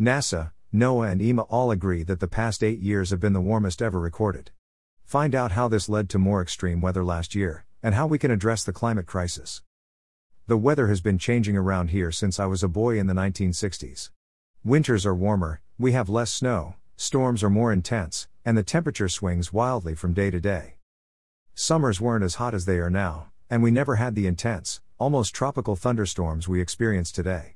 NASA, NOAA, and EMA all agree that the past eight years have been the warmest ever recorded. Find out how this led to more extreme weather last year, and how we can address the climate crisis. The weather has been changing around here since I was a boy in the 1960s. Winters are warmer, we have less snow, storms are more intense, and the temperature swings wildly from day to day. Summers weren't as hot as they are now, and we never had the intense, almost tropical thunderstorms we experience today.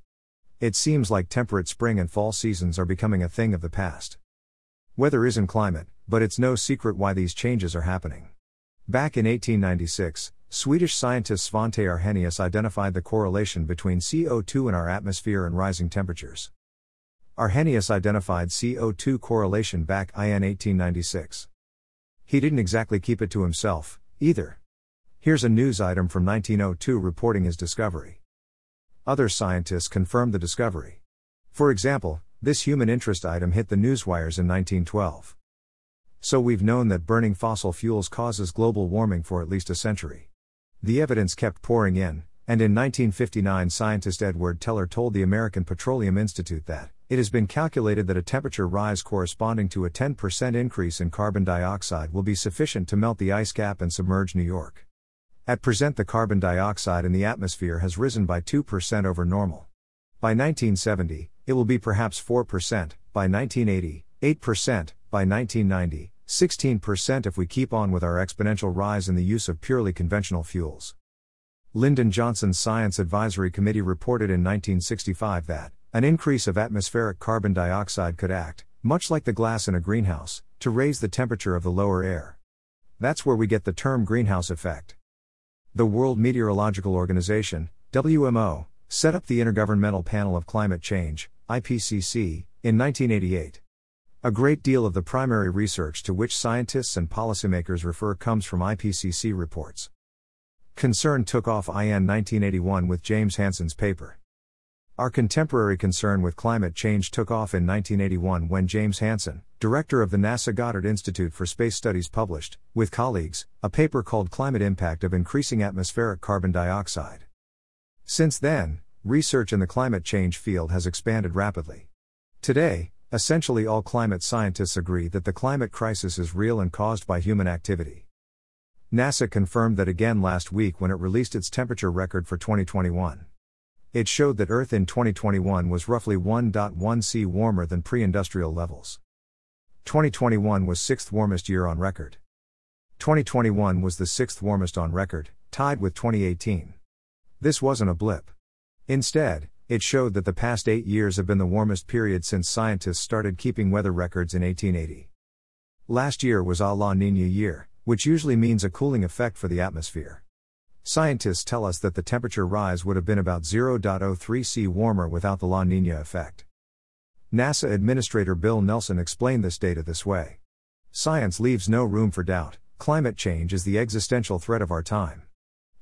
It seems like temperate spring and fall seasons are becoming a thing of the past. Weather isn't climate, but it's no secret why these changes are happening. Back in 1896, Swedish scientist Svante Arrhenius identified the correlation between CO2 in our atmosphere and rising temperatures. Arrhenius identified CO2 correlation back in 1896. He didn't exactly keep it to himself, either. Here's a news item from 1902 reporting his discovery. Other scientists confirmed the discovery. For example, this human interest item hit the newswires in 1912. So we've known that burning fossil fuels causes global warming for at least a century. The evidence kept pouring in, and in 1959 scientist Edward Teller told the American Petroleum Institute that it has been calculated that a temperature rise corresponding to a 10% increase in carbon dioxide will be sufficient to melt the ice cap and submerge New York. At present, the carbon dioxide in the atmosphere has risen by 2% over normal. By 1970, it will be perhaps 4%, by 1980, 8%, by 1990, 16% if we keep on with our exponential rise in the use of purely conventional fuels. Lyndon Johnson's Science Advisory Committee reported in 1965 that an increase of atmospheric carbon dioxide could act, much like the glass in a greenhouse, to raise the temperature of the lower air. That's where we get the term greenhouse effect. The World Meteorological Organization, WMO, set up the Intergovernmental Panel of Climate Change, IPCC, in 1988. A great deal of the primary research to which scientists and policymakers refer comes from IPCC reports. Concern took off IN 1981 with James Hansen's paper. Our contemporary concern with climate change took off in 1981 when James Hansen, director of the NASA Goddard Institute for Space Studies, published, with colleagues, a paper called Climate Impact of Increasing Atmospheric Carbon Dioxide. Since then, research in the climate change field has expanded rapidly. Today, essentially all climate scientists agree that the climate crisis is real and caused by human activity. NASA confirmed that again last week when it released its temperature record for 2021. It showed that Earth in 2021 was roughly 1.1 C warmer than pre industrial levels. 2021 was sixth warmest year on record. 2021 was the sixth warmest on record, tied with 2018. This wasn't a blip. Instead, it showed that the past eight years have been the warmest period since scientists started keeping weather records in 1880. Last year was a La Nina year, which usually means a cooling effect for the atmosphere. Scientists tell us that the temperature rise would have been about 0.03 C warmer without the La Nina effect. NASA Administrator Bill Nelson explained this data this way Science leaves no room for doubt, climate change is the existential threat of our time.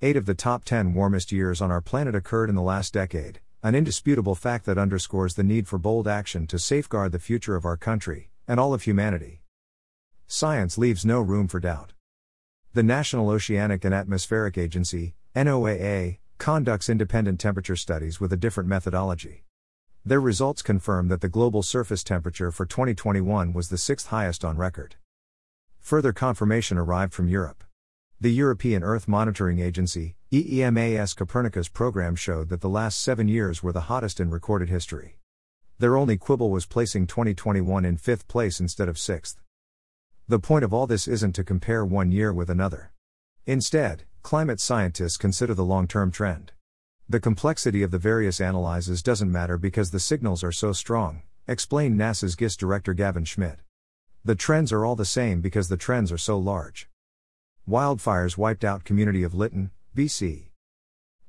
Eight of the top 10 warmest years on our planet occurred in the last decade, an indisputable fact that underscores the need for bold action to safeguard the future of our country, and all of humanity. Science leaves no room for doubt. The National Oceanic and Atmospheric Agency, NOAA, conducts independent temperature studies with a different methodology. Their results confirm that the global surface temperature for 2021 was the sixth highest on record. Further confirmation arrived from Europe. The European Earth Monitoring Agency, EEMA's Copernicus program showed that the last seven years were the hottest in recorded history. Their only quibble was placing 2021 in fifth place instead of sixth. The point of all this isn't to compare one year with another. Instead, climate scientists consider the long term trend. The complexity of the various analyses doesn't matter because the signals are so strong, explained NASA's GISS director Gavin Schmidt. The trends are all the same because the trends are so large. Wildfires wiped out community of Lytton, BC.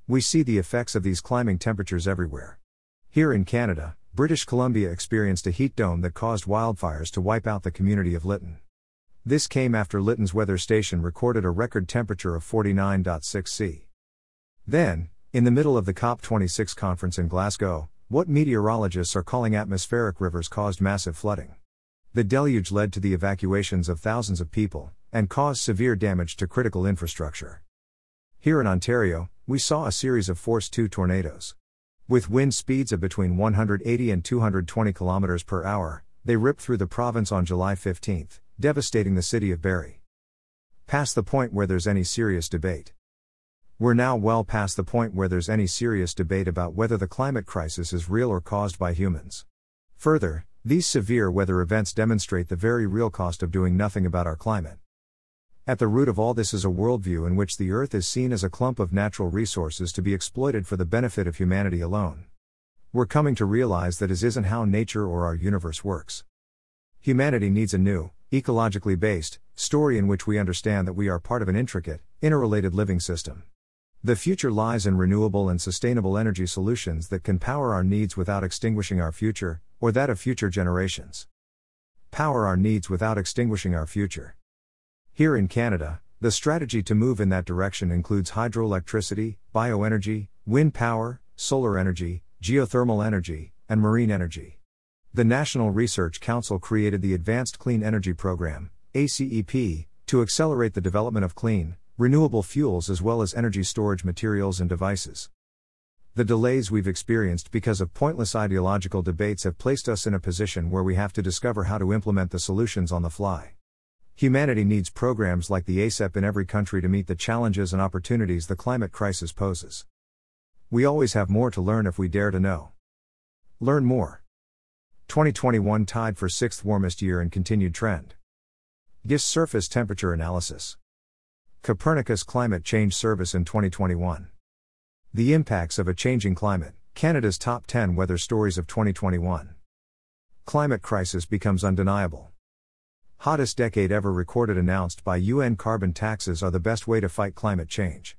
We see the effects of these climbing temperatures everywhere. Here in Canada, British Columbia experienced a heat dome that caused wildfires to wipe out the community of Lytton. This came after Lytton's weather station recorded a record temperature of 49.6 C. Then, in the middle of the COP26 conference in Glasgow, what meteorologists are calling atmospheric rivers caused massive flooding. The deluge led to the evacuations of thousands of people, and caused severe damage to critical infrastructure. Here in Ontario, we saw a series of Force 2 tornadoes. With wind speeds of between 180 and 220 km per hour, they ripped through the province on July 15, devastating the city of Barrie. Past the point where there's any serious debate. We're now well past the point where there's any serious debate about whether the climate crisis is real or caused by humans. Further, these severe weather events demonstrate the very real cost of doing nothing about our climate. At the root of all this is a worldview in which the Earth is seen as a clump of natural resources to be exploited for the benefit of humanity alone. We're coming to realize that this isn't how nature or our universe works. Humanity needs a new, ecologically based, story in which we understand that we are part of an intricate, interrelated living system. The future lies in renewable and sustainable energy solutions that can power our needs without extinguishing our future, or that of future generations. Power our needs without extinguishing our future. Here in Canada, the strategy to move in that direction includes hydroelectricity, bioenergy, wind power, solar energy, geothermal energy, and marine energy. The National Research Council created the Advanced Clean Energy Program, ACEP, to accelerate the development of clean, renewable fuels as well as energy storage materials and devices. The delays we've experienced because of pointless ideological debates have placed us in a position where we have to discover how to implement the solutions on the fly. Humanity needs programs like the ACEP in every country to meet the challenges and opportunities the climate crisis poses. We always have more to learn if we dare to know. Learn more. 2021 tied for sixth warmest year and continued trend. GIS surface temperature analysis. Copernicus Climate Change Service in 2021. The impacts of a changing climate, Canada's top 10 weather stories of 2021. Climate crisis becomes undeniable. Hottest decade ever recorded announced by UN carbon taxes are the best way to fight climate change.